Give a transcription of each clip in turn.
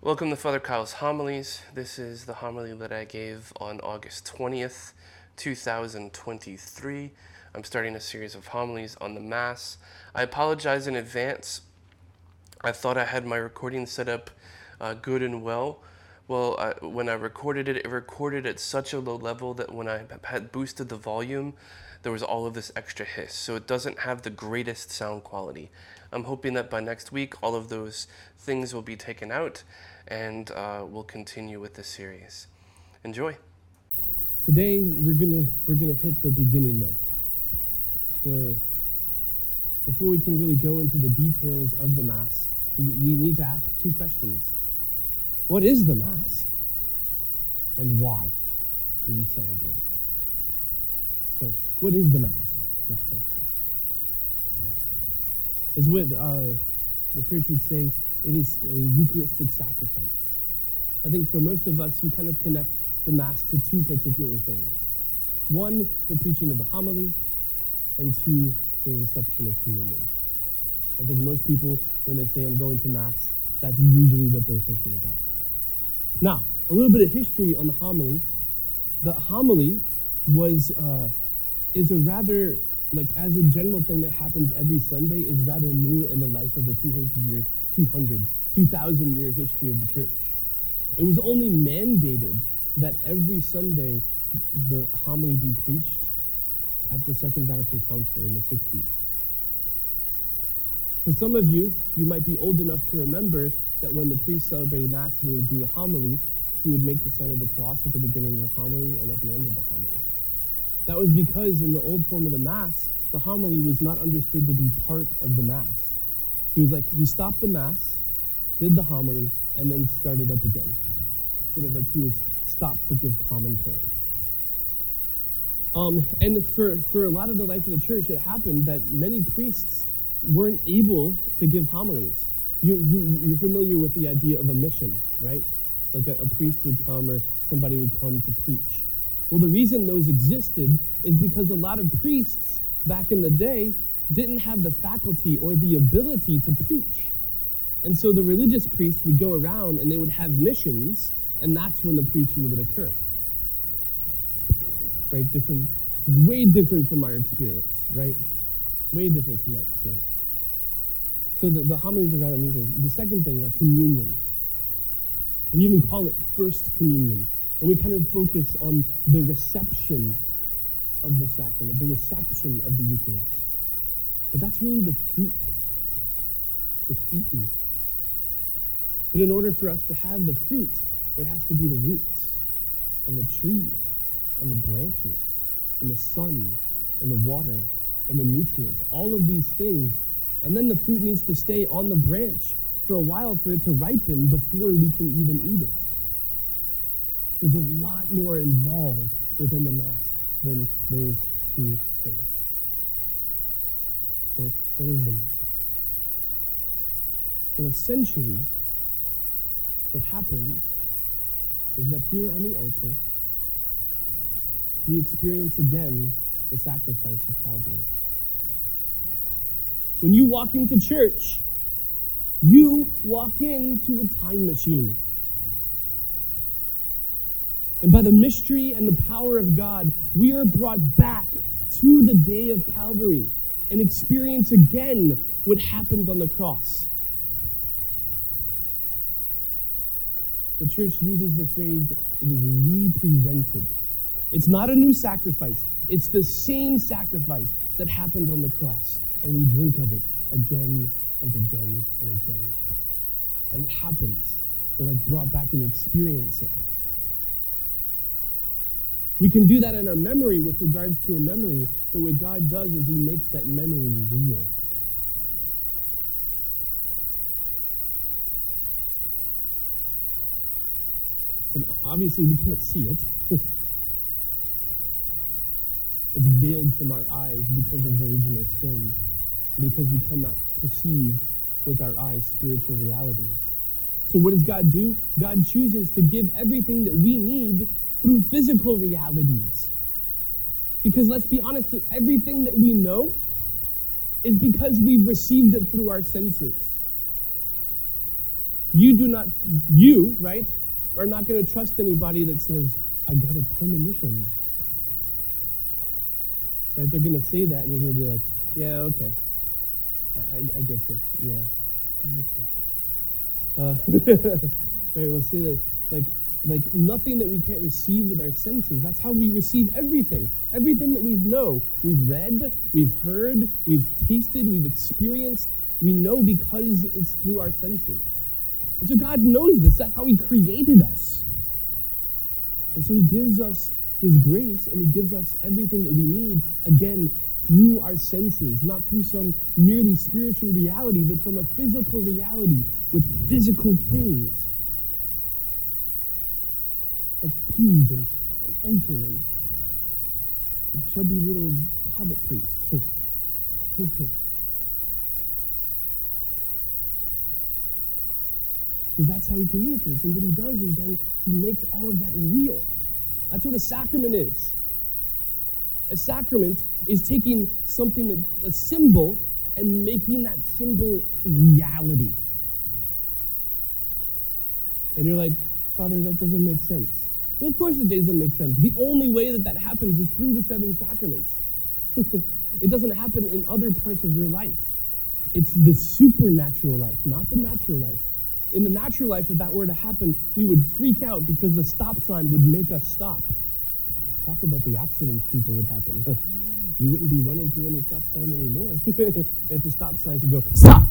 Welcome to Father Kyle's Homilies. This is the homily that I gave on August 20th, 2023. I'm starting a series of homilies on the Mass. I apologize in advance. I thought I had my recording set up uh, good and well. Well, I, when I recorded it, it recorded at such a low level that when I had boosted the volume, there was all of this extra hiss. So it doesn't have the greatest sound quality. I'm hoping that by next week, all of those things will be taken out and uh, we'll continue with the series. Enjoy. Today we're gonna we're gonna hit the beginning though. The before we can really go into the details of the Mass, we, we need to ask two questions. What is the Mass? And why do we celebrate it? What is the Mass? First question. Is what uh, the church would say it is a Eucharistic sacrifice. I think for most of us, you kind of connect the Mass to two particular things one, the preaching of the homily, and two, the reception of communion. I think most people, when they say, I'm going to Mass, that's usually what they're thinking about. Now, a little bit of history on the homily. The homily was uh, is a rather like as a general thing that happens every Sunday is rather new in the life of the 200 year 200 2000 year history of the church. It was only mandated that every Sunday the homily be preached at the Second Vatican Council in the 60s. For some of you, you might be old enough to remember that when the priest celebrated Mass and he would do the homily, he would make the sign of the cross at the beginning of the homily and at the end of the homily. That was because in the old form of the Mass, the homily was not understood to be part of the Mass. He was like, he stopped the Mass, did the homily, and then started up again. Sort of like he was stopped to give commentary. Um, and for, for a lot of the life of the church, it happened that many priests weren't able to give homilies. You, you, you're familiar with the idea of a mission, right? Like a, a priest would come or somebody would come to preach. Well, the reason those existed is because a lot of priests back in the day didn't have the faculty or the ability to preach. And so the religious priests would go around and they would have missions, and that's when the preaching would occur. Right? Different, way different from our experience, right? Way different from our experience. So the, the homily is a rather new thing. The second thing, right, communion. We even call it first communion. And we kind of focus on the reception of the sacrament, the reception of the Eucharist. But that's really the fruit that's eaten. But in order for us to have the fruit, there has to be the roots and the tree and the branches and the sun and the water and the nutrients, all of these things. And then the fruit needs to stay on the branch for a while for it to ripen before we can even eat it. There's a lot more involved within the Mass than those two things. So, what is the Mass? Well, essentially, what happens is that here on the altar, we experience again the sacrifice of Calvary. When you walk into church, you walk into a time machine. And by the mystery and the power of God, we are brought back to the day of Calvary and experience again what happened on the cross. The church uses the phrase, it is represented. It's not a new sacrifice, it's the same sacrifice that happened on the cross. And we drink of it again and again and again. And it happens. We're like brought back and experience it. We can do that in our memory with regards to a memory, but what God does is He makes that memory real. So obviously, we can't see it. it's veiled from our eyes because of original sin, because we cannot perceive with our eyes spiritual realities. So, what does God do? God chooses to give everything that we need through physical realities. Because let's be honest, everything that we know is because we've received it through our senses. You do not, you, right, are not going to trust anybody that says, I got a premonition. Right? They're going to say that, and you're going to be like, yeah, okay. I, I, I get you. Yeah. You're crazy. Uh, right? We'll see that, like, like nothing that we can't receive with our senses. That's how we receive everything. Everything that we know, we've read, we've heard, we've tasted, we've experienced. We know because it's through our senses. And so God knows this. That's how He created us. And so He gives us His grace and He gives us everything that we need, again, through our senses, not through some merely spiritual reality, but from a physical reality with physical things and an altar and a chubby little hobbit priest. Because that's how he communicates. And what he does is then he makes all of that real. That's what a sacrament is. A sacrament is taking something, a symbol, and making that symbol reality. And you're like, Father, that doesn't make sense. Well, of course it doesn't make sense. The only way that that happens is through the seven sacraments. it doesn't happen in other parts of your life. It's the supernatural life, not the natural life. In the natural life, if that were to happen, we would freak out because the stop sign would make us stop. Talk about the accidents people would happen. you wouldn't be running through any stop sign anymore. if the stop sign could go, stop!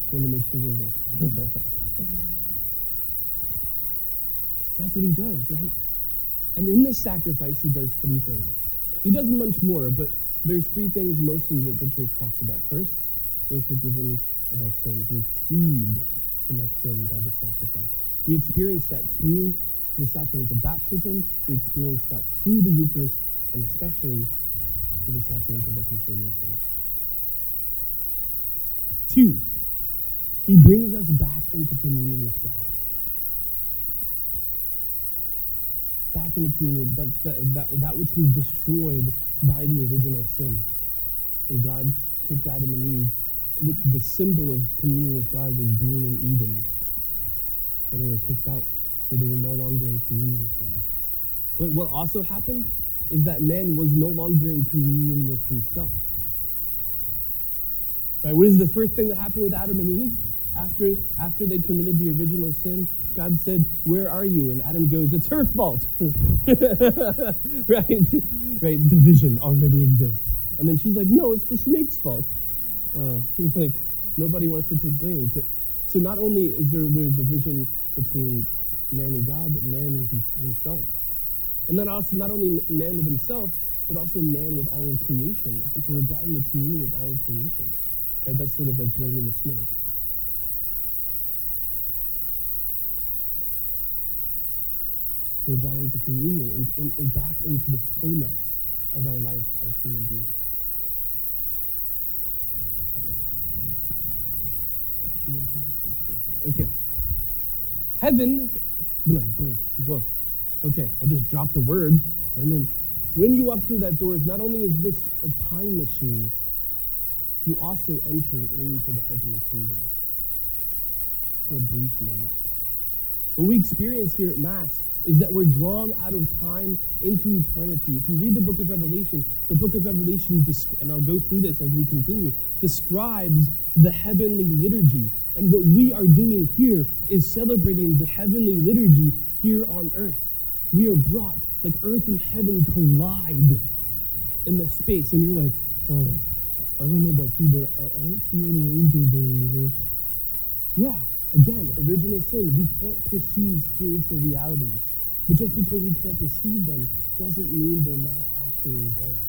Just want to make sure you're awake. That's what he does, right? And in this sacrifice, he does three things. He does much more, but there's three things mostly that the church talks about. First, we're forgiven of our sins. We're freed from our sin by the sacrifice. We experience that through the sacrament of baptism. We experience that through the Eucharist, and especially through the sacrament of reconciliation. Two, he brings us back into communion with God. Back into communion, that, that, that, that which was destroyed by the original sin. When God kicked Adam and Eve, the symbol of communion with God was being in Eden. And they were kicked out, so they were no longer in communion with Him. But what also happened is that man was no longer in communion with himself. Right? What is the first thing that happened with Adam and Eve after, after they committed the original sin? God said, Where are you? And Adam goes, It's her fault. right? Right? Division already exists. And then she's like, No, it's the snake's fault. Uh, like, nobody wants to take blame. So not only is there a division between man and God, but man with himself. And then also not only man with himself, but also man with all of creation. And so we're brought into communion with all of creation. Right? That's sort of like blaming the snake. We're brought into communion and, and, and back into the fullness of our life as human beings. Okay. Heaven, blah, blah, blah. Okay, I just dropped the word, and then when you walk through that door, not only is this a time machine, you also enter into the heavenly kingdom for a brief moment. What we experience here at Mass is that we're drawn out of time into eternity. If you read the book of Revelation, the book of Revelation, and I'll go through this as we continue, describes the heavenly liturgy. And what we are doing here is celebrating the heavenly liturgy here on earth. We are brought, like earth and heaven collide in the space. And you're like, oh, I don't know about you, but I, I don't see any angels anywhere. Yeah, again, original sin. We can't perceive spiritual realities. But just because we can't perceive them doesn't mean they're not actually there.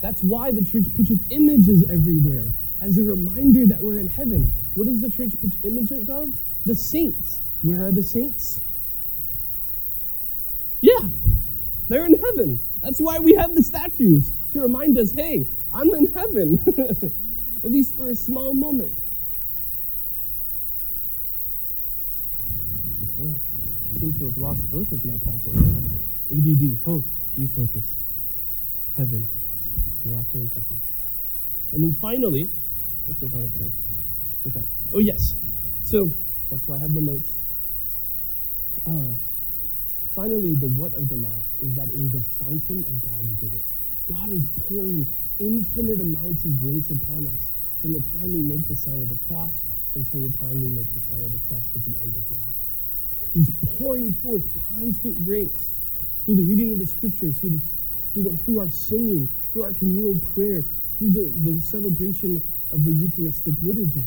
That's why the church pushes images everywhere as a reminder that we're in heaven. What does the church put images of? The saints. Where are the saints? Yeah, they're in heaven. That's why we have the statues to remind us hey, I'm in heaven, at least for a small moment. Oh seem to have lost both of my tassels. ADD, hope, view focus. Heaven. We're also in heaven. And then finally, What's the final thing with that? Oh, yes. So that's why I have my notes. Uh, finally, the what of the Mass is that it is the fountain of God's grace. God is pouring infinite amounts of grace upon us from the time we make the sign of the cross until the time we make the sign of the cross at the end of Mass. He's pouring forth constant grace through the reading of the scriptures, through, the, through, the, through our singing, through our communal prayer, through the, the celebration of the Eucharistic liturgy,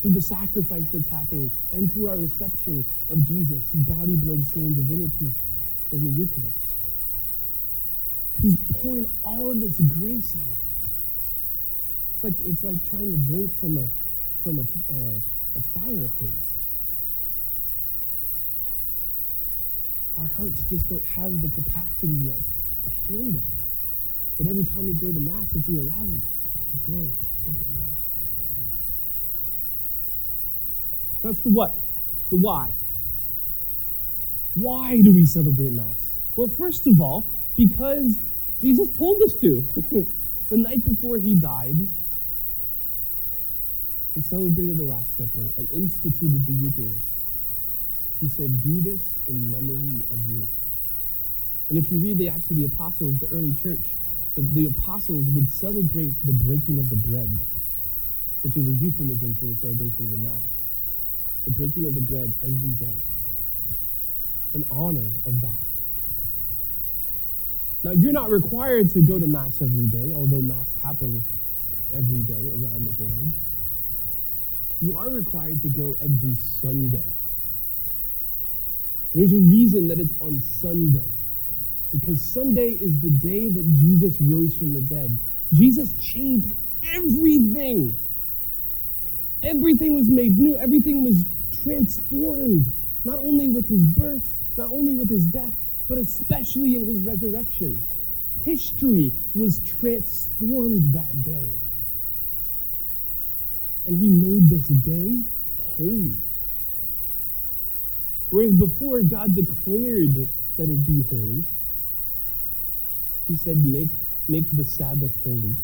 through the sacrifice that's happening, and through our reception of Jesus, body, blood, soul, and divinity in the Eucharist. He's pouring all of this grace on us. It's like, it's like trying to drink from a, from a, uh, a fire hose. Our hearts just don't have the capacity yet to handle. But every time we go to Mass, if we allow it, it can grow a little bit more. So that's the what, the why. Why do we celebrate Mass? Well, first of all, because Jesus told us to. the night before he died, he celebrated the Last Supper and instituted the Eucharist. He said, Do this in memory of me. And if you read the Acts of the Apostles, the early church, the, the apostles would celebrate the breaking of the bread, which is a euphemism for the celebration of the Mass. The breaking of the bread every day in honor of that. Now, you're not required to go to Mass every day, although Mass happens every day around the world. You are required to go every Sunday. There's a reason that it's on Sunday, because Sunday is the day that Jesus rose from the dead. Jesus changed everything. Everything was made new, everything was transformed, not only with his birth, not only with his death, but especially in his resurrection. History was transformed that day. And he made this day holy. Whereas before God declared that it be holy, he said, make, make the Sabbath holy.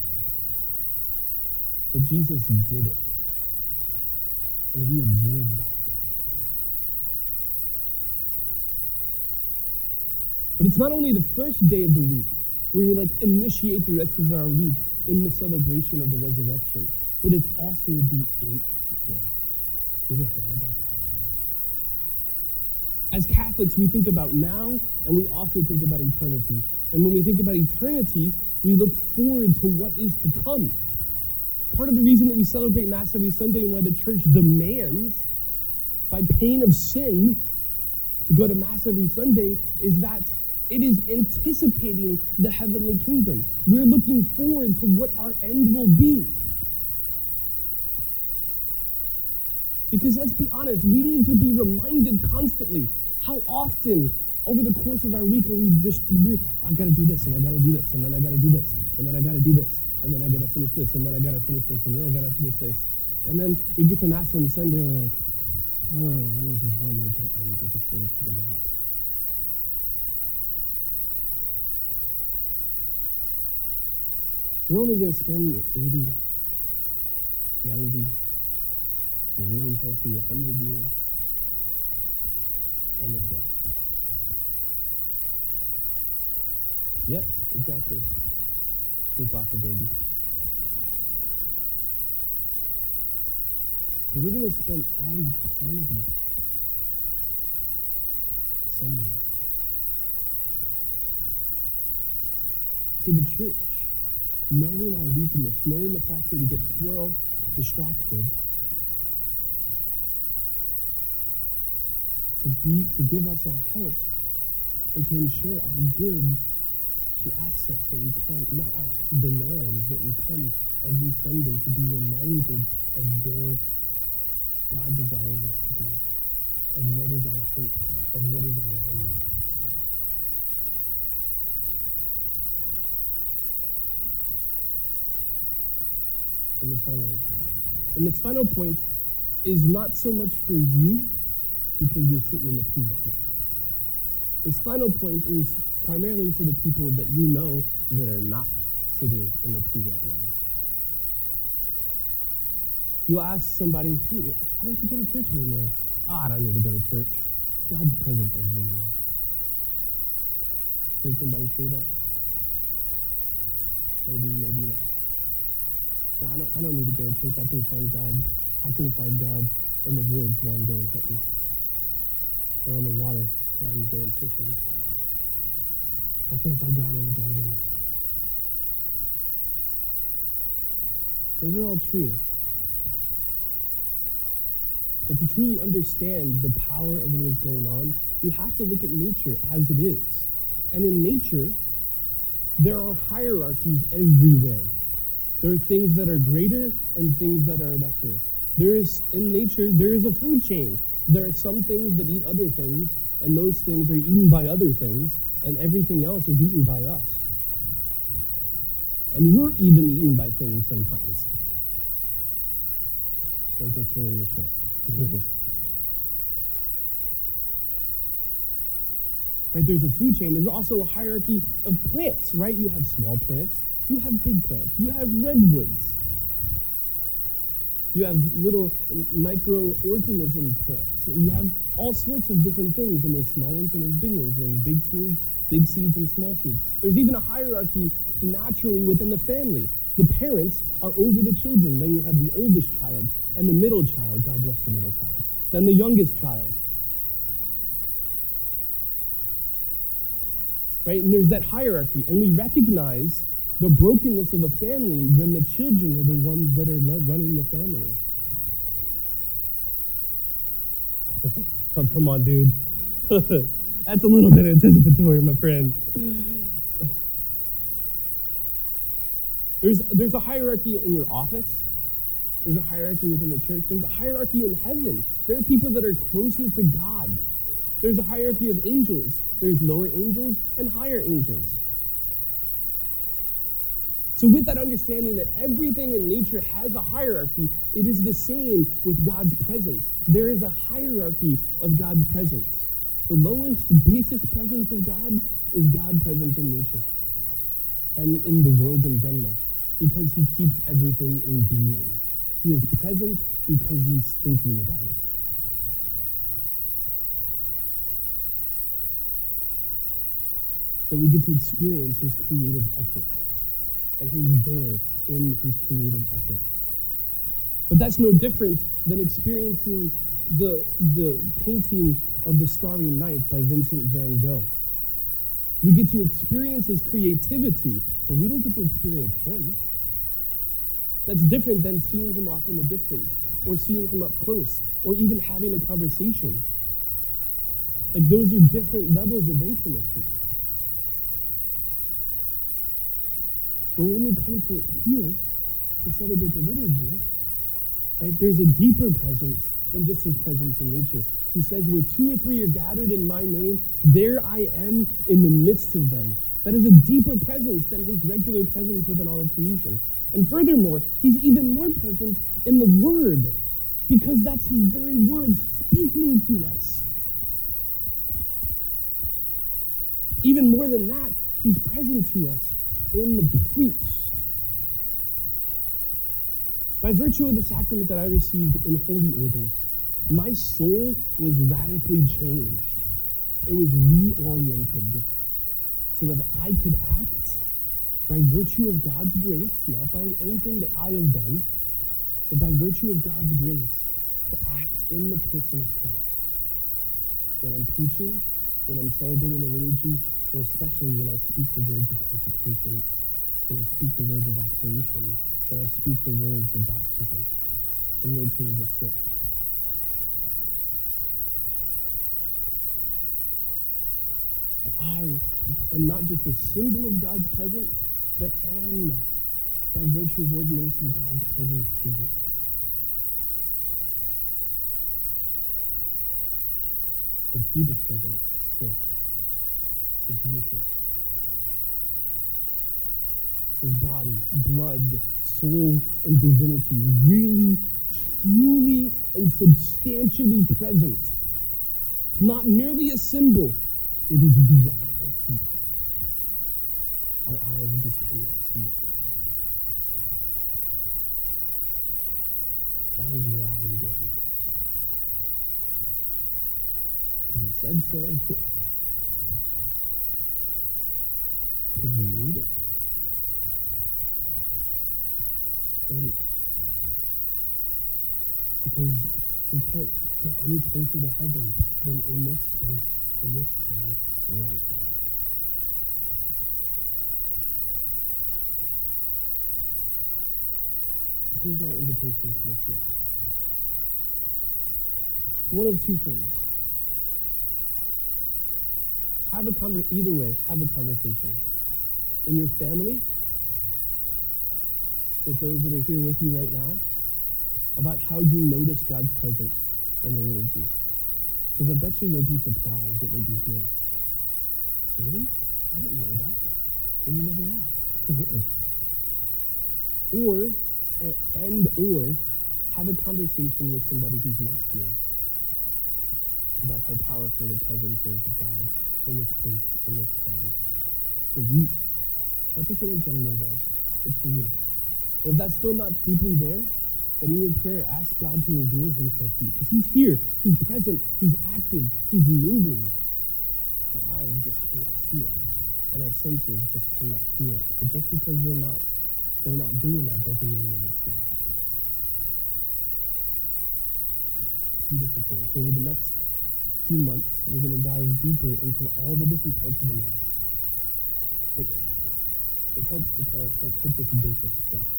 But Jesus did it. And we observe that. But it's not only the first day of the week where you like initiate the rest of our week in the celebration of the resurrection, but it's also the eighth day. You ever thought about that? As Catholics, we think about now and we also think about eternity. And when we think about eternity, we look forward to what is to come. Part of the reason that we celebrate Mass every Sunday and why the church demands, by pain of sin, to go to Mass every Sunday is that it is anticipating the heavenly kingdom. We're looking forward to what our end will be. Because let's be honest, we need to be reminded constantly how often over the course of our week are we just, I got to do this, and I got to do this, and then I got to do this, and then I got to do this, and then I got to finish this, and then I got to finish this, and then I got to finish this. And then we get to Mass on Sunday, and we're like, oh, when is this homily to end? I just want to take a nap. We're only to spend 80, 90, if you're really healthy, 100 years on this earth. Yep, exactly. Chewbacca baby. But we're going to spend all eternity somewhere. So the church, knowing our weakness, knowing the fact that we get squirrel distracted, to be to give us our health and to ensure our good, she asks us that we come, not asks, demands that we come every Sunday to be reminded of where God desires us to go, of what is our hope, of what is our end. And then finally, and this final point is not so much for you because you're sitting in the pew right now. This final point is primarily for the people that you know that are not sitting in the pew right now. You'll ask somebody, hey, why don't you go to church anymore? Oh, I don't need to go to church. God's present everywhere. Heard somebody say that? Maybe, maybe not. I don't, I don't need to go to church. I can find God. I can find God in the woods while I'm going hunting, or on the water while I'm going fishing. I can find God in the garden. Those are all true. But to truly understand the power of what is going on, we have to look at nature as it is. And in nature, there are hierarchies everywhere. There are things that are greater and things that are lesser. There is, in nature, there is a food chain. There are some things that eat other things, and those things are eaten by other things, and everything else is eaten by us. And we're even eaten by things sometimes. Don't go swimming with sharks. right? There's a food chain. There's also a hierarchy of plants, right? You have small plants, you have big plants, you have redwoods. You have little microorganism plants. You have all sorts of different things, and there's small ones and there's big ones. There's big seeds, big seeds, and small seeds. There's even a hierarchy naturally within the family. The parents are over the children. Then you have the oldest child and the middle child. God bless the middle child. Then the youngest child. Right? And there's that hierarchy. And we recognize the brokenness of a family when the children are the ones that are running the family. oh, come on, dude. That's a little bit anticipatory, my friend. There's, there's a hierarchy in your office. There's a hierarchy within the church. There's a hierarchy in heaven. There are people that are closer to God. There's a hierarchy of angels. There's lower angels and higher angels. So, with that understanding that everything in nature has a hierarchy, it is the same with God's presence. There is a hierarchy of God's presence. The lowest, basest presence of God is God present in nature and in the world in general because he keeps everything in being. He is present because he's thinking about it. That we get to experience his creative effort and he's there in his creative effort. But that's no different than experiencing the, the painting of the Starry Night by Vincent van Gogh. We get to experience his creativity, but we don't get to experience him. That's different than seeing him off in the distance, or seeing him up close, or even having a conversation. Like, those are different levels of intimacy. But when we come to here to celebrate the liturgy, right, there's a deeper presence than just his presence in nature. He says, Where two or three are gathered in my name, there I am in the midst of them. That is a deeper presence than his regular presence within all of creation. And furthermore, he's even more present in the Word, because that's his very words speaking to us. Even more than that, he's present to us in the priest. By virtue of the sacrament that I received in holy orders, my soul was radically changed. It was reoriented so that I could act by virtue of God's grace, not by anything that I have done, but by virtue of God's grace to act in the person of Christ. When I'm preaching, when I'm celebrating the liturgy, and especially when I speak the words of consecration, when I speak the words of absolution, when I speak the words of baptism, anointing of the sick. I am not just a symbol of God's presence, but am, by virtue of ordination, God's presence to you. The deepest presence, of course, Eucharist. His body, blood, soul, and divinity really, truly, and substantially present. It's not merely a symbol, it is reality. Our eyes just cannot see it. That is why we go to Mass. Because he said so. Because we need it. And because we can't get any closer to heaven than in this space, in this time, right now. Here's my invitation to this week. One of two things. Have a conver- either way, have a conversation. In your family, with those that are here with you right now, about how you notice God's presence in the liturgy. Because I bet you you'll be surprised at what you hear. Really? I didn't know that. Well, you never asked. or, and or, have a conversation with somebody who's not here about how powerful the presence is of God in this place, in this time. For you. Not just in a general way, but for you. And if that's still not deeply there, then in your prayer, ask God to reveal himself to you. Because he's here, he's present, he's active, he's moving. Our eyes just cannot see it. And our senses just cannot feel it. But just because they're not they're not doing that doesn't mean that it's not happening. Beautiful thing. So over the next few months, we're going to dive deeper into all the different parts of the Mass. But it helps to kind of hit, hit this basis first.